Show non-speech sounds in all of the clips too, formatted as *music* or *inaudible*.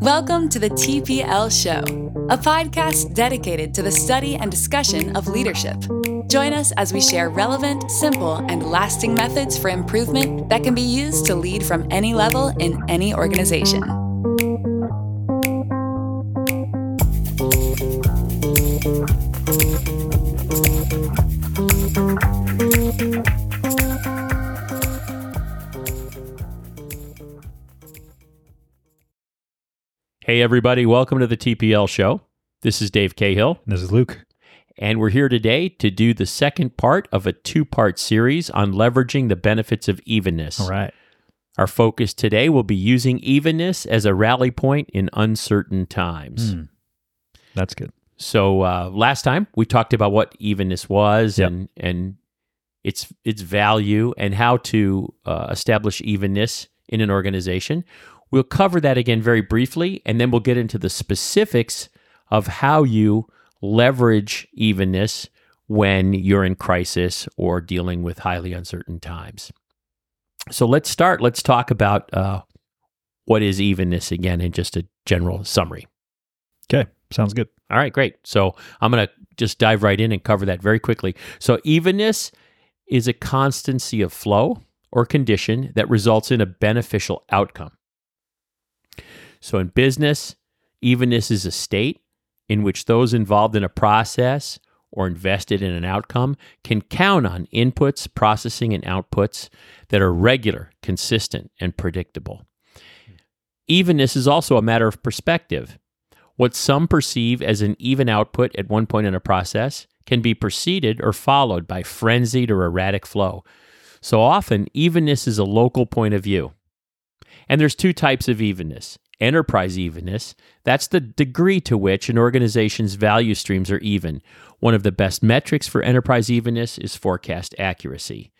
Welcome to the TPL Show, a podcast dedicated to the study and discussion of leadership. Join us as we share relevant, simple, and lasting methods for improvement that can be used to lead from any level in any organization. Hey, everybody, welcome to the TPL show. This is Dave Cahill, And This is Luke. and we're here today to do the second part of a two part series on leveraging the benefits of evenness. All right. Our focus today will be using evenness as a rally point in uncertain times. Hmm. That's good. So uh, last time we talked about what evenness was Yep. and and its its value and how to uh, establish evenness in an organization. We'll cover that again very briefly, and then we'll get into the specifics of how you leverage evenness when you're in crisis or dealing with highly uncertain times. So let's start. Let's talk about uh, what is evenness again in just a general summary. Okay. Sounds good. All right, great. So I'm going to just dive right in and cover that very quickly. So, evenness is a constancy of flow or condition that results in a beneficial outcome. So, in business, evenness is a state in which those involved in a process or invested in an outcome can count on inputs, processing, and outputs that are regular, consistent, and predictable. Evenness is also a matter of perspective. What some perceive as an even output at one point in a process can be preceded or followed by frenzied or erratic flow. So often, evenness is a local point of view. And there's two types of evenness. Enterprise evenness, that's the degree to which an organization's value streams are even. One of the best metrics for enterprise evenness is forecast accuracy.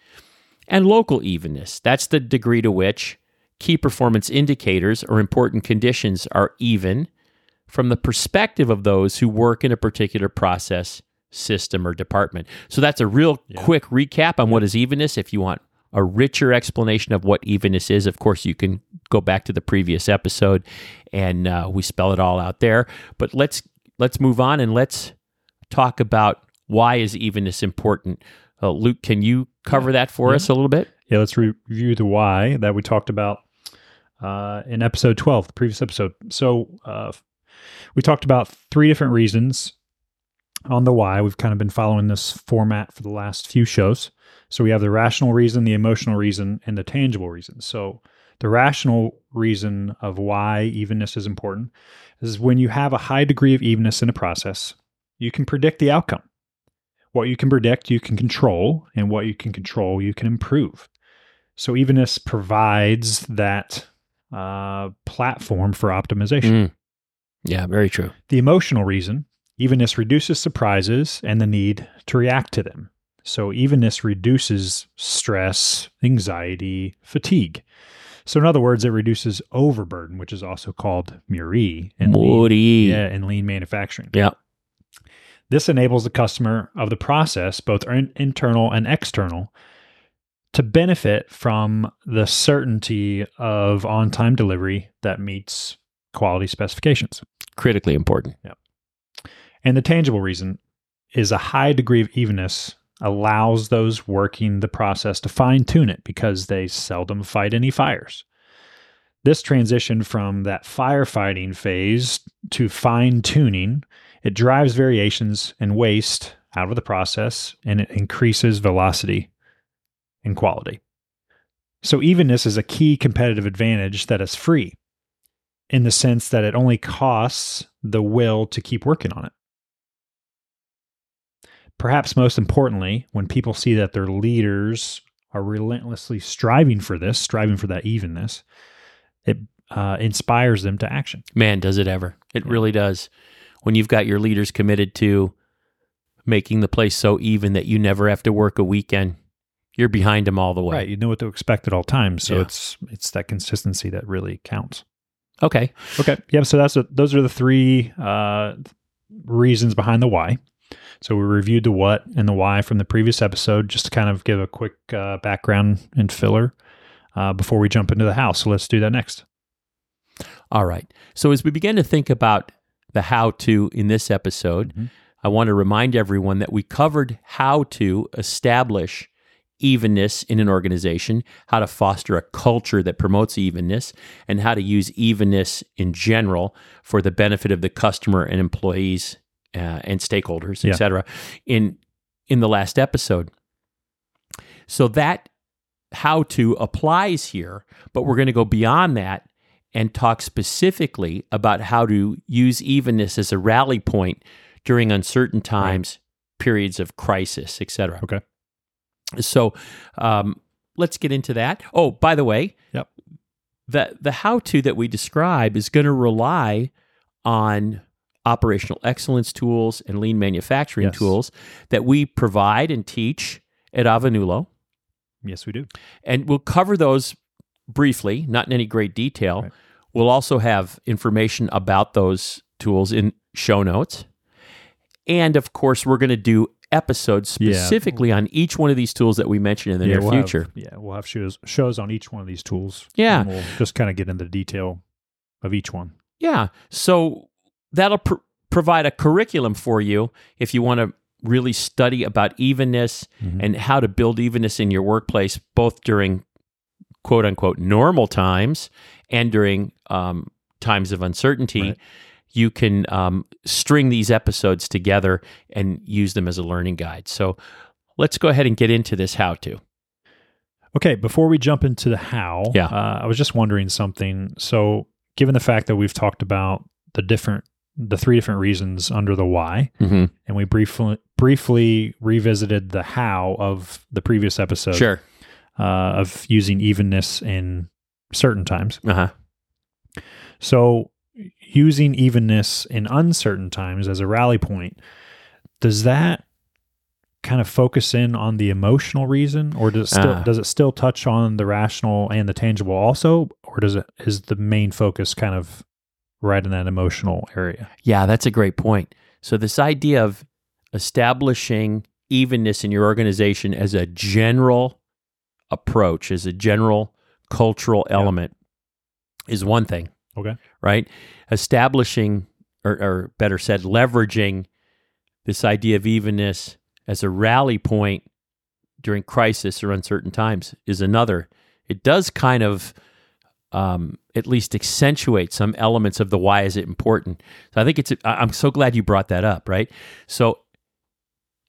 And local evenness, that's the degree to which key performance indicators or important conditions are even from the perspective of those who work in a particular process, system, or department. So that's a real quick recap on what is evenness. If you want a richer explanation of what evenness is, of course, you can go back to the previous episode and uh, we spell it all out there. But let's let's move on and let's talk about why is evenness important. Uh, Luke, can you cover that for Yeah. us a little bit? Yeah. Let's re- review the why that we talked about uh, in episode 12, the previous episode. So uh, we talked about three different reasons on the why. We've kind of been following this format for the last few shows. So we have the rational reason, the emotional reason, and the tangible reason. So the rational reason of why evenness is important is when you have a high degree of evenness in a process, you can predict the outcome. What you can predict, you can control, and what you can control, you can improve. So evenness provides that uh, platform for optimization. Mm. Yeah, very true. The emotional reason, evenness reduces surprises and the need to react to them. So evenness reduces stress, anxiety, fatigue. So in other words, it reduces overburden, which is also called MURI in lean, yeah, in lean manufacturing. Yeah. This enables the customer of the process, both in- internal and external, to benefit from the certainty of on time delivery that meets quality specifications. Critically important. Yeah. And the tangible reason is a high degree of evenness allows those working the process to fine tune it because they seldom fight any fires. This transition from that firefighting phase to fine tuning, it drives variations and waste out of the process and it increases velocity and quality. So, evenness is a key competitive advantage that is free in the sense that it only costs the will to keep working on it. Perhaps most importantly, when people see that their leaders are relentlessly striving for this, striving for that evenness, it uh, inspires them to action. Man, does it ever. It really does. When you've got your leaders committed to making the place so even that you never have to work a weekend, you're behind them all the way. Right, you know what to expect at all times. So Yeah. it's it's that consistency that really counts. Okay. Okay. Yeah. So that's a, those are the three uh, reasons behind the why. So we reviewed the what and the why from the previous episode, just to kind of give a quick uh, background and filler uh, before we jump into the how. So let's do that next. All right. So as we begin to think about the how to in this episode, Mhm. I want to remind everyone that we covered how to establish evenness in an organization, how to foster a culture that promotes evenness, and how to use evenness in general for the benefit of the customer and employees uh, and stakeholders, Yeah. et cetera, in in the last episode. So that how to applies here, but we're going to go beyond that and talk specifically about how to use evenness as a rally point during uncertain times, periods of crisis, etc. Okay. So um, let's get into that. Oh, by the way, Yep. the the how to that we describe is going to rely on operational excellence tools and lean manufacturing Yes. tools that we provide and teach at Avanulo. Yes, we do. And we'll cover those briefly, not in any great detail. Right. We'll also have information about those tools in show notes. And of course, we're going to do episodes Yeah. specifically on each one of these tools that we mentioned in the near we'll future. Have, yeah, we'll have shows shows on each one of these tools. Yeah. And we'll just kind of get into the detail of each one. Yeah. So that'll pr- provide a curriculum for you if you want to really study about evenness Mhm. and how to build evenness in your workplace, both during quote unquote normal times and during um, times of uncertainty. Right. You can um, string these episodes together and use them as a learning guide. So let's go ahead and get into this how to. Okay, before we jump into the how, Yeah. uh, I was just wondering something. So, given the fact that we've talked about the different, the three different reasons under the why, Mm-hmm. and we briefly briefly revisited the how of the previous episode, Sure. uh, of using evenness in certain times. Uh huh. So, using evenness in uncertain times as a rally point, does that kind of focus in on the emotional reason, or does it still Ah. does it still touch on the rational and the tangible also, or does it is the main focus kind of right in that emotional area? Yeah, that's a great point. So, this idea of establishing evenness in your organization as a general approach, as a general cultural Yeah. element, is one thing, Okay. right? Establishing, or, or better said, leveraging this idea of evenness as a rally point during crisis or uncertain times is another. It does kind of um, at least accentuate some elements of the why is it important. So I think it's. I'm so glad you brought that up. Right. So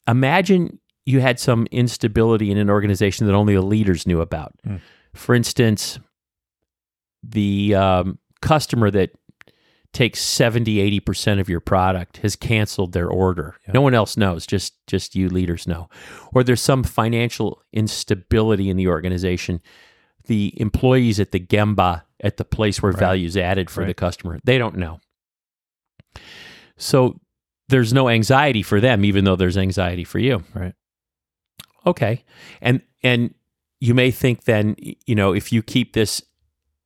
imagine you had some instability in an organization that only the leaders knew about. Hmm. For instance, the um, customer that takes 70 80% of your product has canceled their order Yeah. no one else knows just just you leaders know or there's some financial instability in the organization the employees at the gemba at the place where Right. value is added for the customer. They don't know. So there's no anxiety for them even though there's anxiety for you. Right. okay. And and you may think then you know if you keep this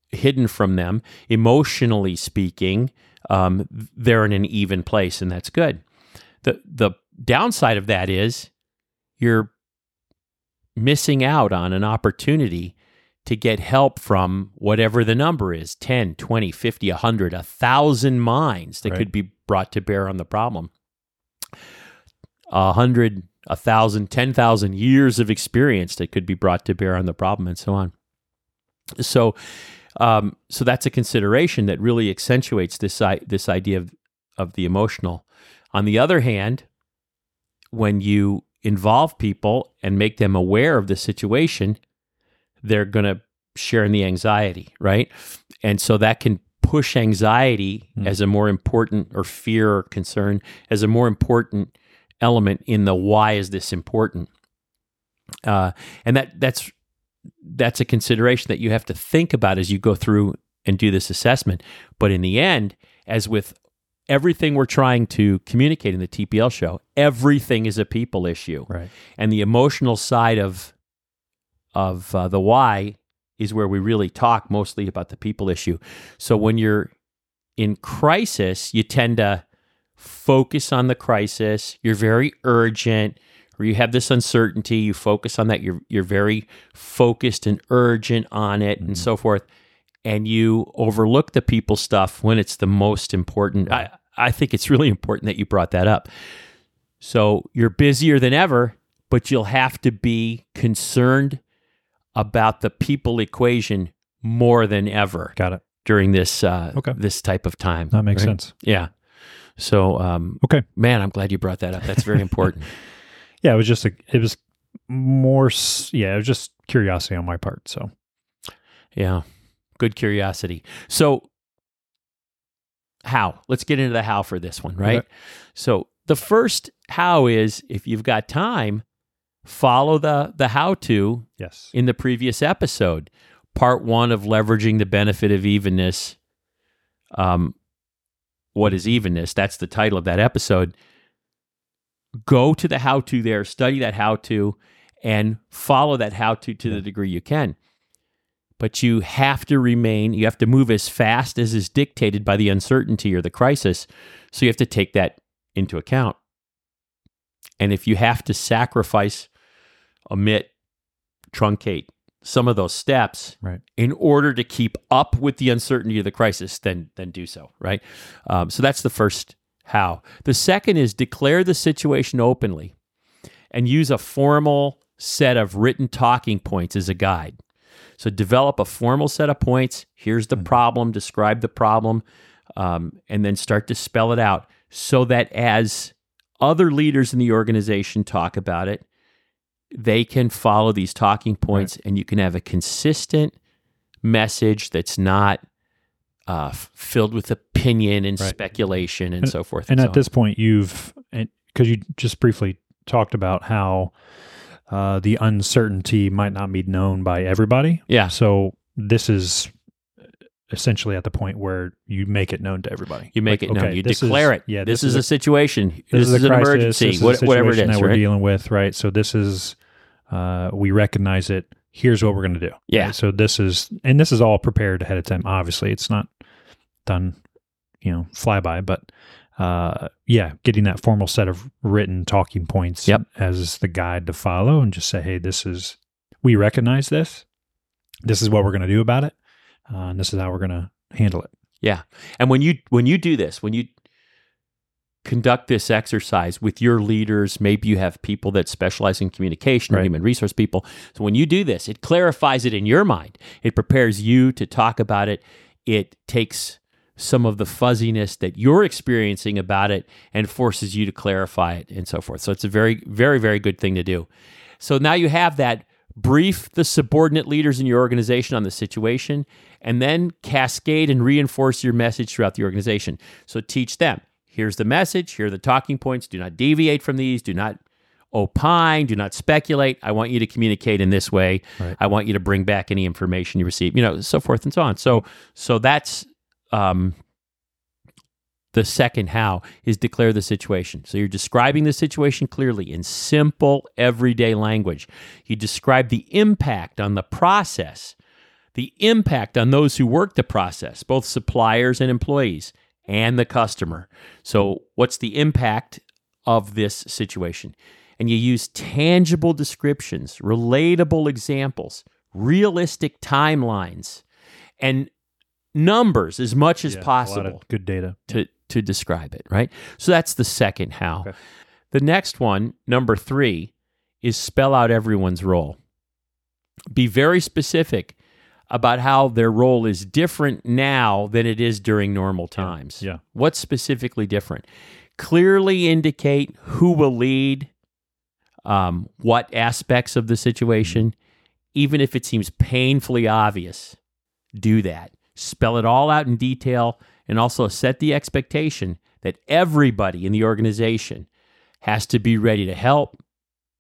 hidden from them emotionally speaking um, they're in an even place and that's good. The the downside of that is you're missing out on an opportunity to get help from whatever the number is 10 20 50 100 1000 minds that Right. could be brought to bear on the problem a hundred, a thousand, ten thousand years of experience that could be brought to bear on the problem, and so on. So, um, so that's a consideration that really accentuates this i- this idea of of the emotional. On the other hand, when you involve people and make them aware of the situation, they're going to share in the anxiety, right? And so that can push anxiety Hmm. as a more important or fear or concern as a more important element in the why is this important uh, and that that's that's a consideration that you have to think about as you go through and do this assessment but in the end as with everything we're trying to communicate in the TPL show everything is a people issue Right. and the emotional side of of uh, the why is where we really talk mostly about the people issue. So when you're in crisis, you tend to focus on the crisis. You're very urgent, or you have this uncertainty. You focus on that. You're you're very focused and urgent on it, and so forth. And you overlook the people stuff when it's the most important. I I think it's really important that you brought that up. So you're busier than ever, but you'll have to be concerned about the people equation more than ever Got it. during this uh, Okay. this type of time. That makes right? sense. Yeah. So, um, Okay. man, I'm glad you brought that up. That's very *laughs* important. Yeah, it was just a, it was more, yeah, it was just curiosity on my part. So, yeah. Good curiosity. So, how? Let's get into the how for this one, right? Okay. So, the first how is if you've got time, follow the the how to yes. in the previous episode, part one of leveraging the benefit of evenness. Um, what is evenness? That's the title of that episode. Go to the how to there, study that how to, and follow that how to to the degree you can. But you have to remain, you have to move as fast as is dictated by the uncertainty or the crisis. So you have to take that into account. And if you have to sacrifice, omit, truncate some of those steps Right. in order to keep up with the uncertainty of the crisis, then then do so. Right. Um, so that's the first how. The second is declare the situation openly, and use a formal set of written talking points as a guide. So develop a formal set of points. Here's the problem. Describe the problem, um, and then start to spell it out so that as other leaders in the organization talk about it, they can follow these talking points and you can have a consistent message that's not uh, filled with opinion and Right. speculation and, And- so forth. And so at this point, you've, because you just briefly talked about how uh, the uncertainty might not be known by everybody. Yeah. So, this is essentially at the point where you make it known to everybody. You make Like, it known. okay, You declare is- it. Yeah, this, is, a, situation. this, This, is, a an crisis, emergency. this is a what- whatever it is that we're right? dealing with, right? So this is uh, we recognize it. Here's what we're going to do. Yeah. right? So this is and this is all prepared ahead of time. Obviously, it's not done, you know, flyby, but uh, yeah, getting that formal set of written talking points Yep. as the guide to follow, and just say, hey, this is we recognize this. This is what we're going to do about it, uh, and this is how we're going to handle it. Yeah. And when you when you do this, when you conduct this exercise with your leaders, maybe you have people that specialize in communication or Right. human resource people. So when you do this, it clarifies it in your mind. It prepares you to talk about it. It takes some of the fuzziness that you're experiencing about it and forces you to clarify it and so forth. So it's a very very very good thing to do. So now you have that brief the subordinate leaders in your organization on the situation and then cascade and reinforce your message throughout the organization. So teach them. Here's the message, here are the talking points. Do not deviate from these. Do not opine, do not speculate. I want you to communicate in this way. Right. I want you to bring back any information you receive, you know, so forth and so on. So so that's um the second how is declare the situation. So you're describing the situation clearly in simple everyday language. You describe the impact on the process, the impact on those who work the process, both suppliers and employees, and the customer. So, what's the impact of this situation? And you use tangible descriptions, relatable examples, realistic timelines, and numbers as much as Yeah, a lot of possible good data. to to describe it, right? So that's the second how. Okay. The next one, number 3, is spell out everyone's role. Be very specific about how their role is different now than it is during normal times. Yeah. What's specifically different? Clearly indicate who will lead, um, what aspects of the situation, even if it seems painfully obvious. Do that. Spell it all out in detail and also set the expectation that everybody in the organization has to be ready to help.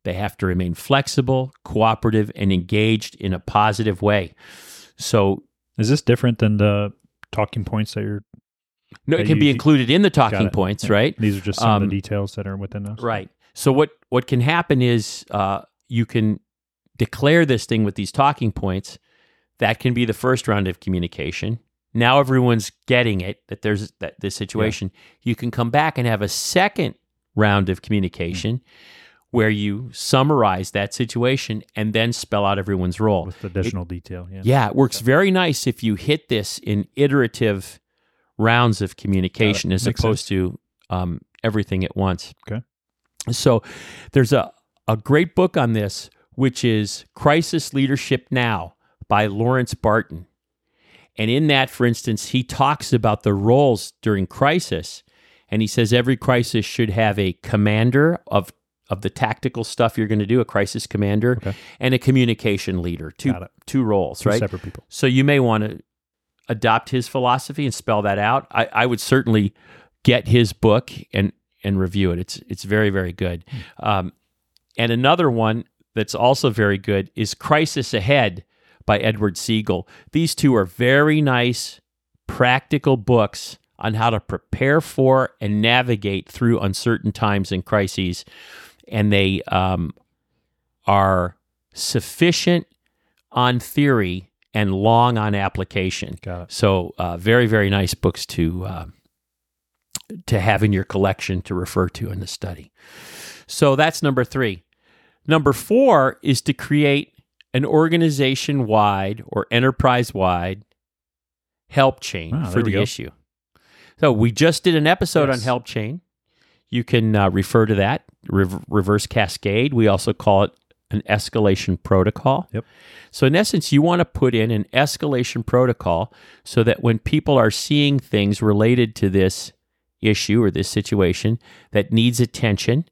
They have to remain flexible, cooperative, and engaged in a positive way. So, Is this different than the talking points that you're no, it can you- be included in the talking points, Yeah. right? These are just some Um, of the details that are within those. Right. So what what can happen is uh, you can declare this thing with these talking points. That can be the first round of communication. now everyone's getting it that there's that this situation. You can come back and have a second round of communication where you summarize that situation and then spell out everyone's role. with additional detail. Yeah. Yeah, it works very nice if you hit this in iterative rounds of communication as opposed to um, everything at once. Okay. So there's a, a great book on this, which is Crisis Leadership Now by Laurence Barton. And in that, for instance, he talks about the roles during crisis. And he says every crisis should have a commander of, of the tactical stuff you're going to do, a crisis commander, Okay. and a communication leader. Two, two roles, Two right? separate people. So you may want to adopt his philosophy and spell that out. I, I would certainly get his book and and review it. It's it's very very good. Um, and another one that's also very good is Crisis Ahead by Edward Segal. These two are very nice, practical books on how to prepare for and navigate through uncertain times and crises, and they um, are sufficient on theory and long on application. Got it. So, uh, very very nice books to uh, to have in your collection to refer to in the study. So that's number three. Number four is to create an organization wide or enterprise wide help chain Wow, for the go. issue. So we just did an episode on help chain. You can uh, refer to that rev- reverse cascade. We also call it an escalation protocol. Yep. So in essence, you want to put in an escalation protocol so that when people are seeing things related to this issue or this situation that needs attention,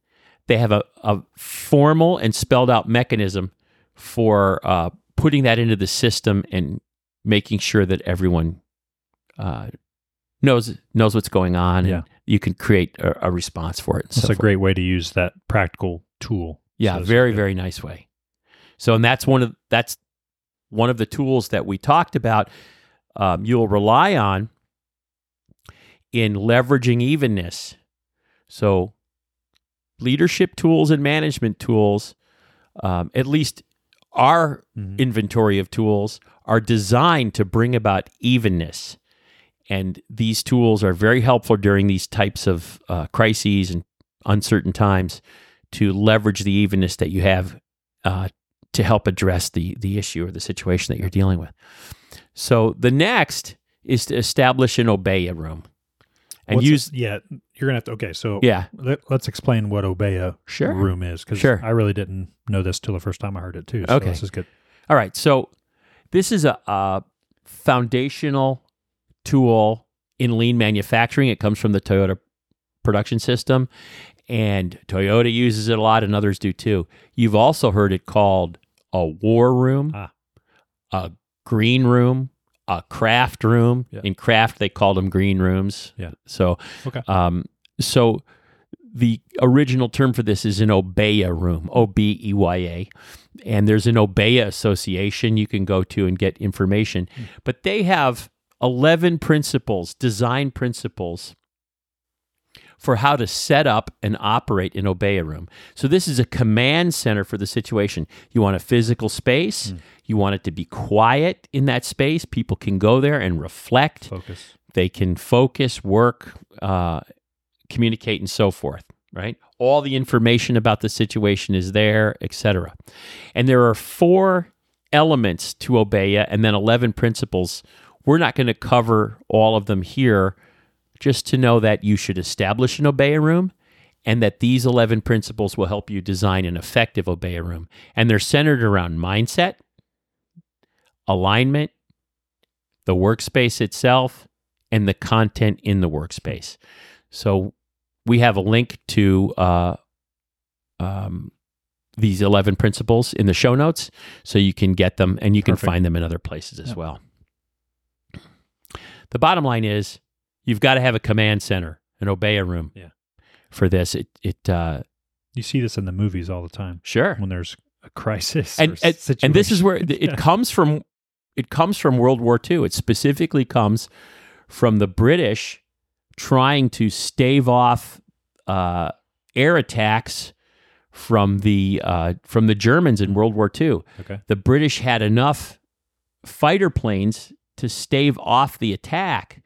they have a, a formal and spelled out mechanism for uh, putting that into the system and making sure that everyone uh, knows knows what's going on Yeah. and you can create a, a response for it. That's so a forth. great way to use that practical tool. Yeah, So very very nice way. So, and that's one of that's one of the tools that we talked about. Um, you'll rely on in leveraging evenness. So, leadership tools and management tools, um, at least our Mhm. inventory of tools, are designed to bring about evenness. And these tools are very helpful during these types of uh, crises and uncertain times to leverage the evenness that you have uh, to help address the the issue or the situation that you're dealing with. So the next is to establish an Obeya room and What's use it- yeah, you're gonna have to. Okay, so yeah let, us explain what Obeya Sure. room is because Sure. I really didn't know this till the first time I heard it too. So Okay. this is good. All right. So this is a, a foundational tool in lean manufacturing. It comes from the Toyota production system, and Toyota uses it a lot, and others do too. You've also heard it called a war room, Ah. a green room, a craft room. Yeah. In craft, they called them green rooms. Yeah. So, Okay. um, so the original term for this is an Obeya room, O B E Y A. And there's an Obeya association you can go to and get information. But they have 11 principles, design principles for how to set up and operate an Obeya room. So this is a command center for the situation. You want a physical space, you want it to be quiet in that space. People can go there and reflect Focus. they can focus, work, uh, communicate, and so forth. Right? All the information about the situation is there, etc. And there are four elements to Obeya, and then eleven principles. We're not going to cover all of them here. Just to know that you should establish an Obeya room, and that these eleven principles will help you design an effective Obeya room. And they're centered around mindset, alignment, the workspace itself, and the content in the workspace. So we have a link to uh, um, these 11 principles in the show notes so you can get them and you can Perfect. find them in other places as Yeah. well. The bottom line is you've got to have a command center, an Obeya room Yeah. for this. It, it uh, You see this in the movies all the time sure. when there's a crisis. and and, and this is where it, it *laughs* Yeah. comes from it comes from World War II. It specifically comes from the British trying to stave off uh, air attacks from the uh, from the Germans in World War II. Okay. The British had enough fighter planes to stave off the attack,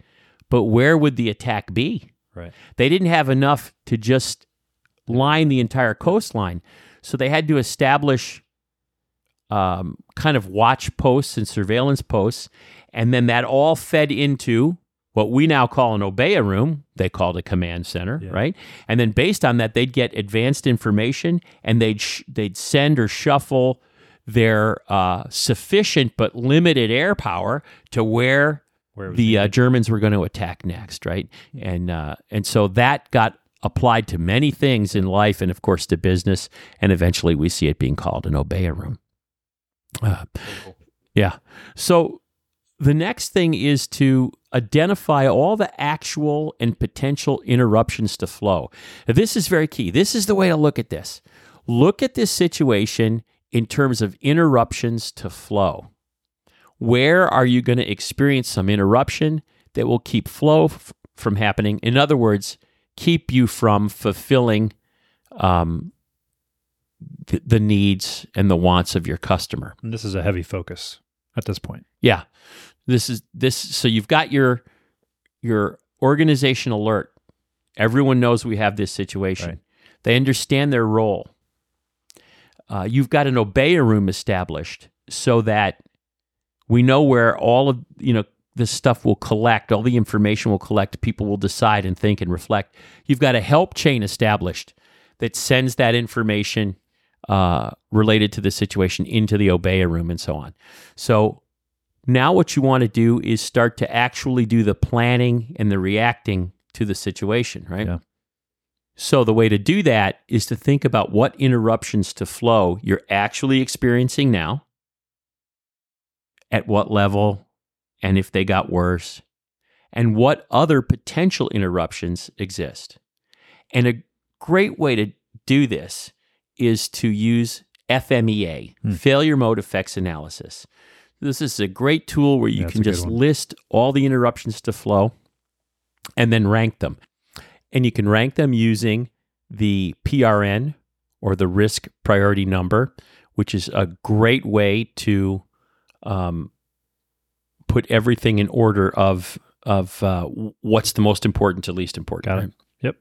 but where would the attack be? Right. They didn't have enough to just line the entire coastline. So they had to establish um, kind of watch posts and surveillance posts. And then that all fed into what we now call an Obeya room. They called a command center, Yeah. right? And then based on that, they'd get advanced information and they'd, sh- they'd send or shuffle their uh, sufficient but limited air power to where Where the uh. Germans were going to attack next, right? And uh, and so that got applied to many things in life, and of course to business, and eventually we see it being called an Obeya room. Uh, yeah. So the next thing is to identify all the actual and potential interruptions to flow. Now, this is very key. This is the way to look at this. Look at this situation in terms of interruptions to flow. Where are you going to experience some interruption that will keep flow f- from happening? In other words, keep you from fulfilling um, the, the needs and the wants of your customer. And this is a heavy focus at this point. Yeah. This is this so you've got your your organization alert. Everyone knows we have this situation. Right. They understand their role. Uh, you've got an Obeya room established so that we know where all of you know this stuff will collect, all the information will collect, people will decide and think and reflect. You've got a help chain established that sends that information uh, related to the situation into the Obeya room and so on. So now what you want to do is start to actually do the planning and the reacting to the situation, right? Yeah. So the way to do that is to think about what interruptions to flow you're actually experiencing now, at what level, and if they got worse, and what other potential interruptions exist. And a great way to do this is to use FMEA, Hmm. failure mode effects analysis. This is a great tool where you Yeah, can just list all the interruptions to flow and then rank them. And you can rank them using the PRN or the risk priority number, which is a great way to um, put everything in order of of uh, what's the most important to least important. Got it. right? Yep.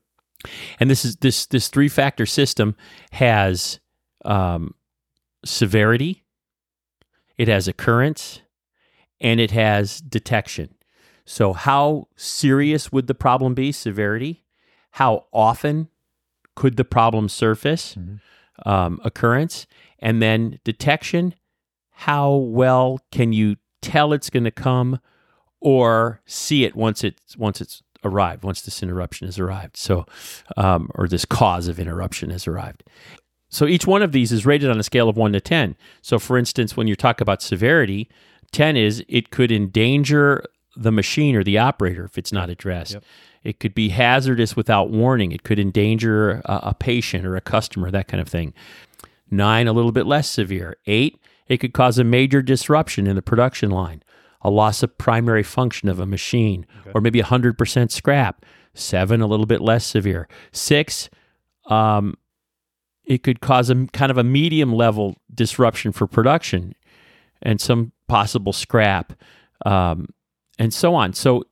And this is this this three factor system has um, severity, it has occurrence, and it has detection. So, how serious would the problem be? Severity. How often could the problem surface? Mhm. Um, occurrence, and then detection. How well can you tell it's going to come, or see it once it's once it's arrived, once this interruption has arrived? So, um, or this cause of interruption has arrived. So each one of these is rated on a scale of one to 10. So, for instance, when you talk about severity, 10 is it could endanger the machine or the operator if it's not addressed. Yep. It could be hazardous without warning. It could endanger a, a patient or a customer, that kind of thing. Nine, a little bit less severe. Eight, it could cause a major disruption in the production line, a loss of primary function of a machine, or maybe 100% scrap. Seven, a little bit less severe. Six, um, it could cause a kind of a medium level disruption for production and some possible scrap um, and so on. So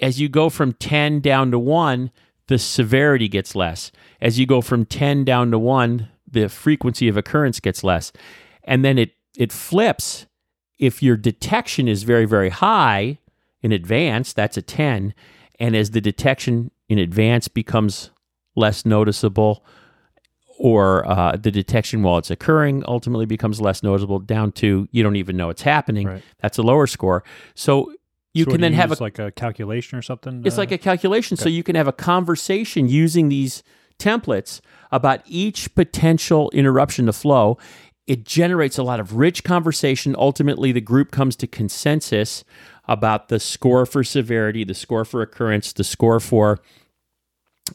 as you go from 10 down to 1, the severity gets less. As you go from 10 down to 1, the frequency of occurrence gets less. And then it it flips if your detection is very very high in advance, that's a 10, and as the detection in advance becomes less noticeable or uh, the detection while it's occurring ultimately becomes less noticeable down to you don't even know it's happening Right. that's a lower score so you So can then have a like a calculation or something. it's uh, like a calculation. So you can have a conversation using these templates about each potential interruption to flow. It generates a lot of rich conversation. Ultimately, the group comes to consensus about the score for severity, the score for occurrence, the score for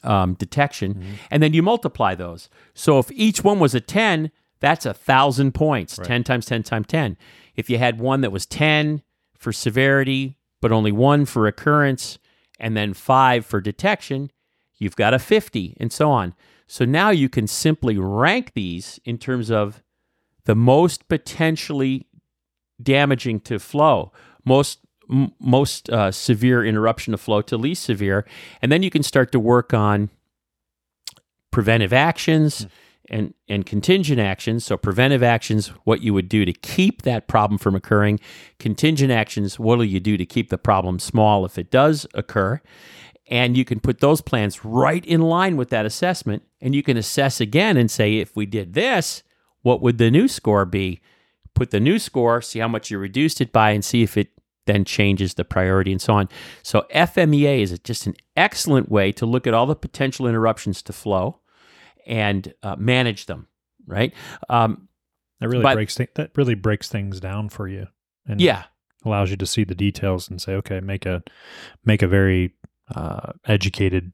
um, detection, Mm-hmm. and then you multiply those. So if each one was a 10, that's a thousand points, 10 times 10 times 10. If you had one that was 10 for severity, but only one for occurrence, and then five for detection, you've got a 50, and so on. So now you can simply rank these in terms of the most potentially damaging to flow, most m- most uh, severe interruption of flow to least severe, and then you can start to work on preventive actions and and contingent actions. So preventive actions, what you would do to keep that problem from occurring. Contingent actions, what will you do to keep the problem small if it does occur? And you can put those plans right in line with that assessment, and you can assess again and say, if we did this, what would the new score be? Put the new score, see how much you reduced it by, and see if it then changes the priority and so on. So FMEA is just an excellent way to look at all the potential interruptions to flow and uh, manage them. Right? Um, That really But- breaks thi- that really breaks things down for you, and yeah, allows you to see the details and say, okay, make a make a very uh, educated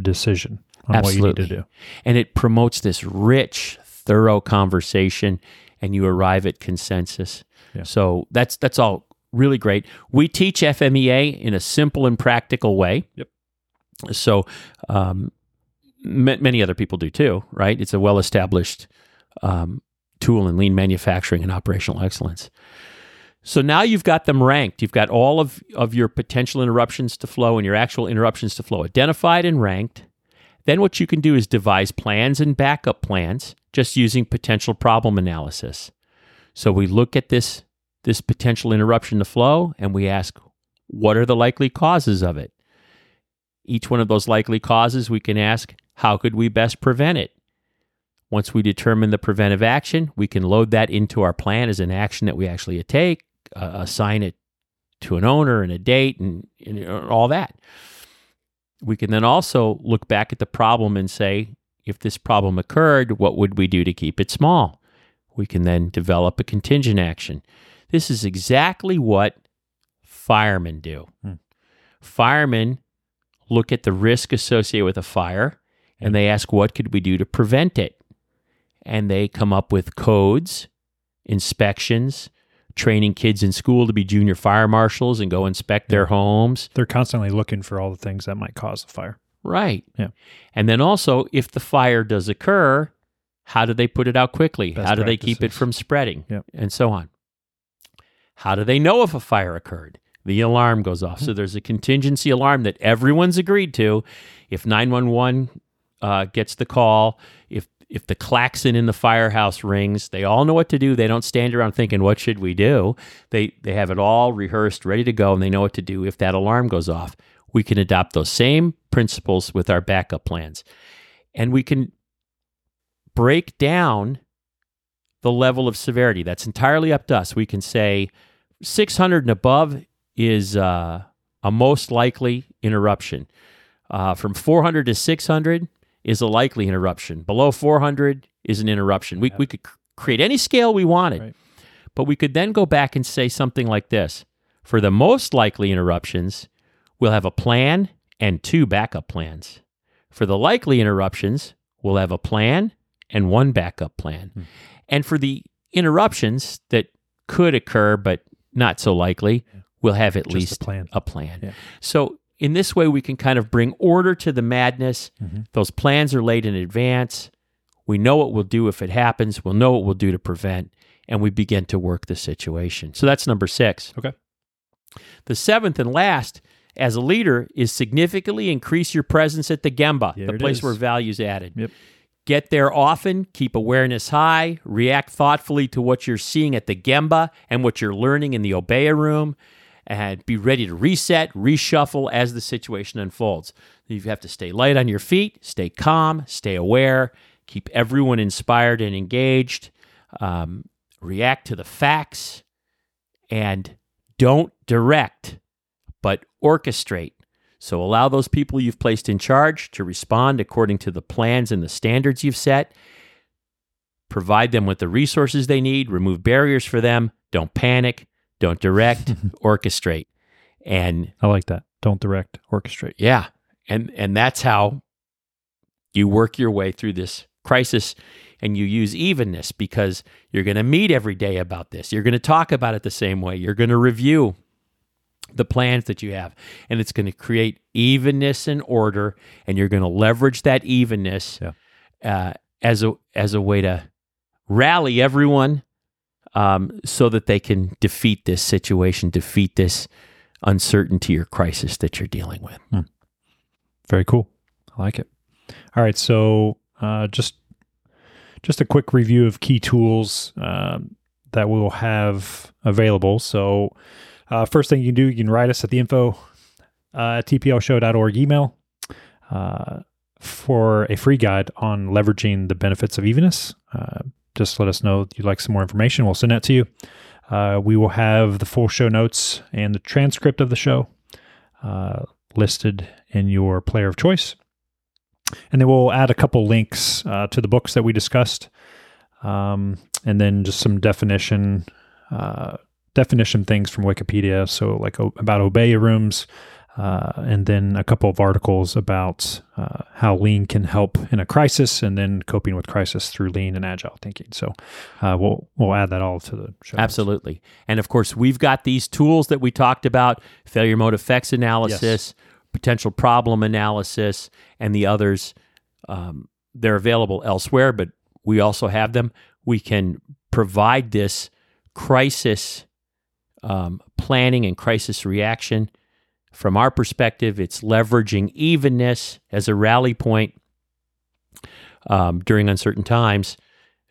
decision on what you need Absolutely. to do. and it promotes this rich, thorough conversation, and you arrive at consensus. Yeah. So that's that's all really great. We teach FMEA in a simple and practical way. Yep. So um, ma- many other people do too, right? It's a well established um, tool in lean manufacturing and operational excellence. So now you've got them ranked. You've got all of, of your potential interruptions to flow and your actual interruptions to flow identified and ranked. Then what you can do is devise plans and backup plans just using potential problem analysis. So we look at this this potential interruption to flow and we ask what are the likely causes of it? Each one of those likely causes we can ask how could we best prevent it? Once we determine the preventive action, we can load that into our plan as an action that we actually take, uh, assign it to an owner and a date and, and all that. We can then also look back at the problem and say, if this problem occurred, what would we do to keep it small? We can then develop a contingent action. This is exactly what firemen do. Hmm. Firemen look at the risk associated with a fire and they ask, what could we do to prevent it? And they come up with codes, inspections, training kids in school to be junior fire marshals and go inspect their homes. They're constantly looking for all the things that might cause a fire. Right. Yeah. And then also, if the fire does occur, how do they put it out quickly? Best how do they keep it from spreading? Yep. And so on. How do they know if a fire occurred? The alarm goes off. So there's a contingency alarm that everyone's agreed to. If 911 uh, gets the call, if if the klaxon in the firehouse rings, they all know what to do. They don't stand around thinking, "What should we do?" They they have it all rehearsed, ready to go, and they know what to do if that alarm goes off. We can adopt those same principles with our backup plans, and we can break down the level of severity. That's entirely up to us. We can say 600 and above is uh, a most likely interruption. Uh, from 400 to 600 is a likely interruption. Below 400 is an interruption. We, we could create any scale we wanted, Right. but we could then go back and say something like this For the most likely interruptions, we'll have a plan and two backup plans. For the likely interruptions, we'll have a plan and one backup plan. Hmm. And for the interruptions that could occur but not so likely, we'll have at Just a least plan. a plan. Yeah. So in this way, we can kind of bring order to the madness. Mhm. Those plans are laid in advance. We know what we'll do if it happens. We'll know what we'll do to prevent, and we begin to work the situation. So that's number six. Okay. The seventh and last, as a leader, is significantly increase your presence at the Gemba, There the place is. where value's added. Yep. Get there often, keep awareness high, react thoughtfully to what you're seeing at the Gemba and what you're learning in the Obeya room, and be ready to reset, reshuffle as the situation unfolds. You have to stay light on your feet, stay calm, stay aware, keep everyone inspired and engaged, um, react to the facts, and don't direct, but orchestrate. So allow those people you've placed in charge to respond according to the plans and the standards you've set. Provide them with the resources they need, remove barriers for them. Don't panic, don't direct, *laughs* orchestrate. And I like that. Don't direct, orchestrate. yeah, and and that's how you work your way through this crisis and you use evenness because you're going to meet every day about this. You're going to talk about it the same way. You're going to review the plans that you have and it's going to create evenness and order and you're going to leverage that evenness Yeah. uh, as a as a way to rally everyone um, so that they can defeat this situation, defeat this uncertainty or crisis that you're dealing with. Very cool. I like it. All right, so uh, just just a quick review of key tools um, that we'll have available. So, uh, first thing you can do, you can write us at the info uh, tplshow.org email uh, for a free guide on leveraging the benefits of evenness. Uh, just let us know you'd like some more information. We'll send that to you. Uh, we will have the full show notes and the transcript of the show uh, listed in your player of choice. And then we'll add a couple links uh, to the books that we discussed, um, and then just some definition uh, definition things from Wikipedia. So like o- about Obeya rooms, uh, and then a couple of articles about uh, how lean can help in a crisis, and then coping with crisis through lean and agile thinking. So uh, we'll we'll add that all to the show. notes. Absolutely. And of course, we've got these tools that we talked about failure mode effects analysis, potential problem analysis, and the others. Um, they're available elsewhere, but we also have them. We can provide this crisis um, planning and crisis reaction. From our perspective, it's leveraging evenness as a rally point um, during uncertain times.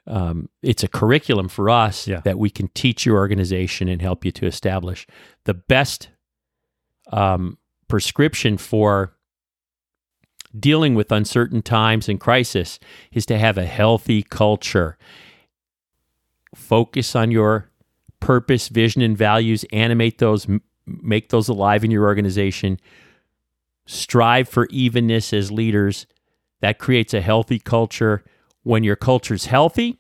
Um, it's a curriculum for us Yeah. that we can teach your organization and help you to establish the best um, prescription for dealing with uncertain times and crisis is to have a healthy culture. Focus on your purpose, vision, and values. Animate those, m- make those alive in your organization. Strive for evenness as leaders. That creates a healthy culture. When your culture's healthy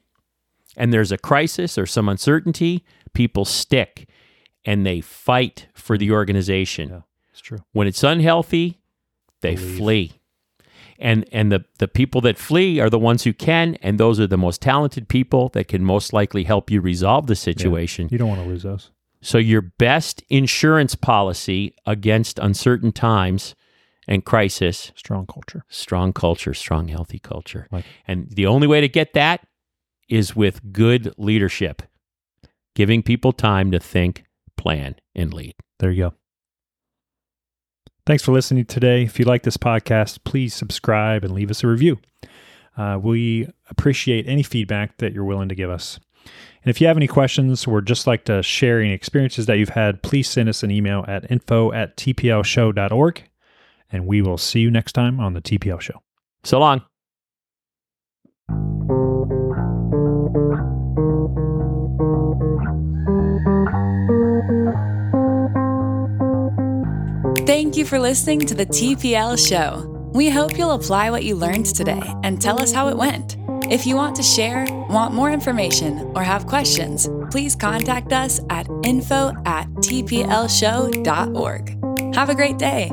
and there's a crisis or some uncertainty, people stick and they fight for the organization. Yeah. It's true. When it's unhealthy, they Believe. flee. And and the the people that flee are the ones who can, and those are the most talented people that can most likely help you resolve the situation. You don't want to lose those. So your best insurance policy against uncertain times and crisis, Strong culture. strong culture, strong healthy culture. And the only way to get that is with good leadership. Giving people time to think, plan, and lead. There you go. Thanks for listening today. If you like this podcast, please subscribe and leave us a review. Uh, we appreciate any feedback that you're willing to give us. And if you have any questions or just like to share any experiences that you've had, please send us an email at info at tplshow.org. And we will see you next time on the TPL Show. So long. Thank you for listening to the TPL show. We hope you'll apply what you learned today and tell us how it went. If you want to share, want more information, or have questions, please contact us at info at tplshow.org. Have a great day.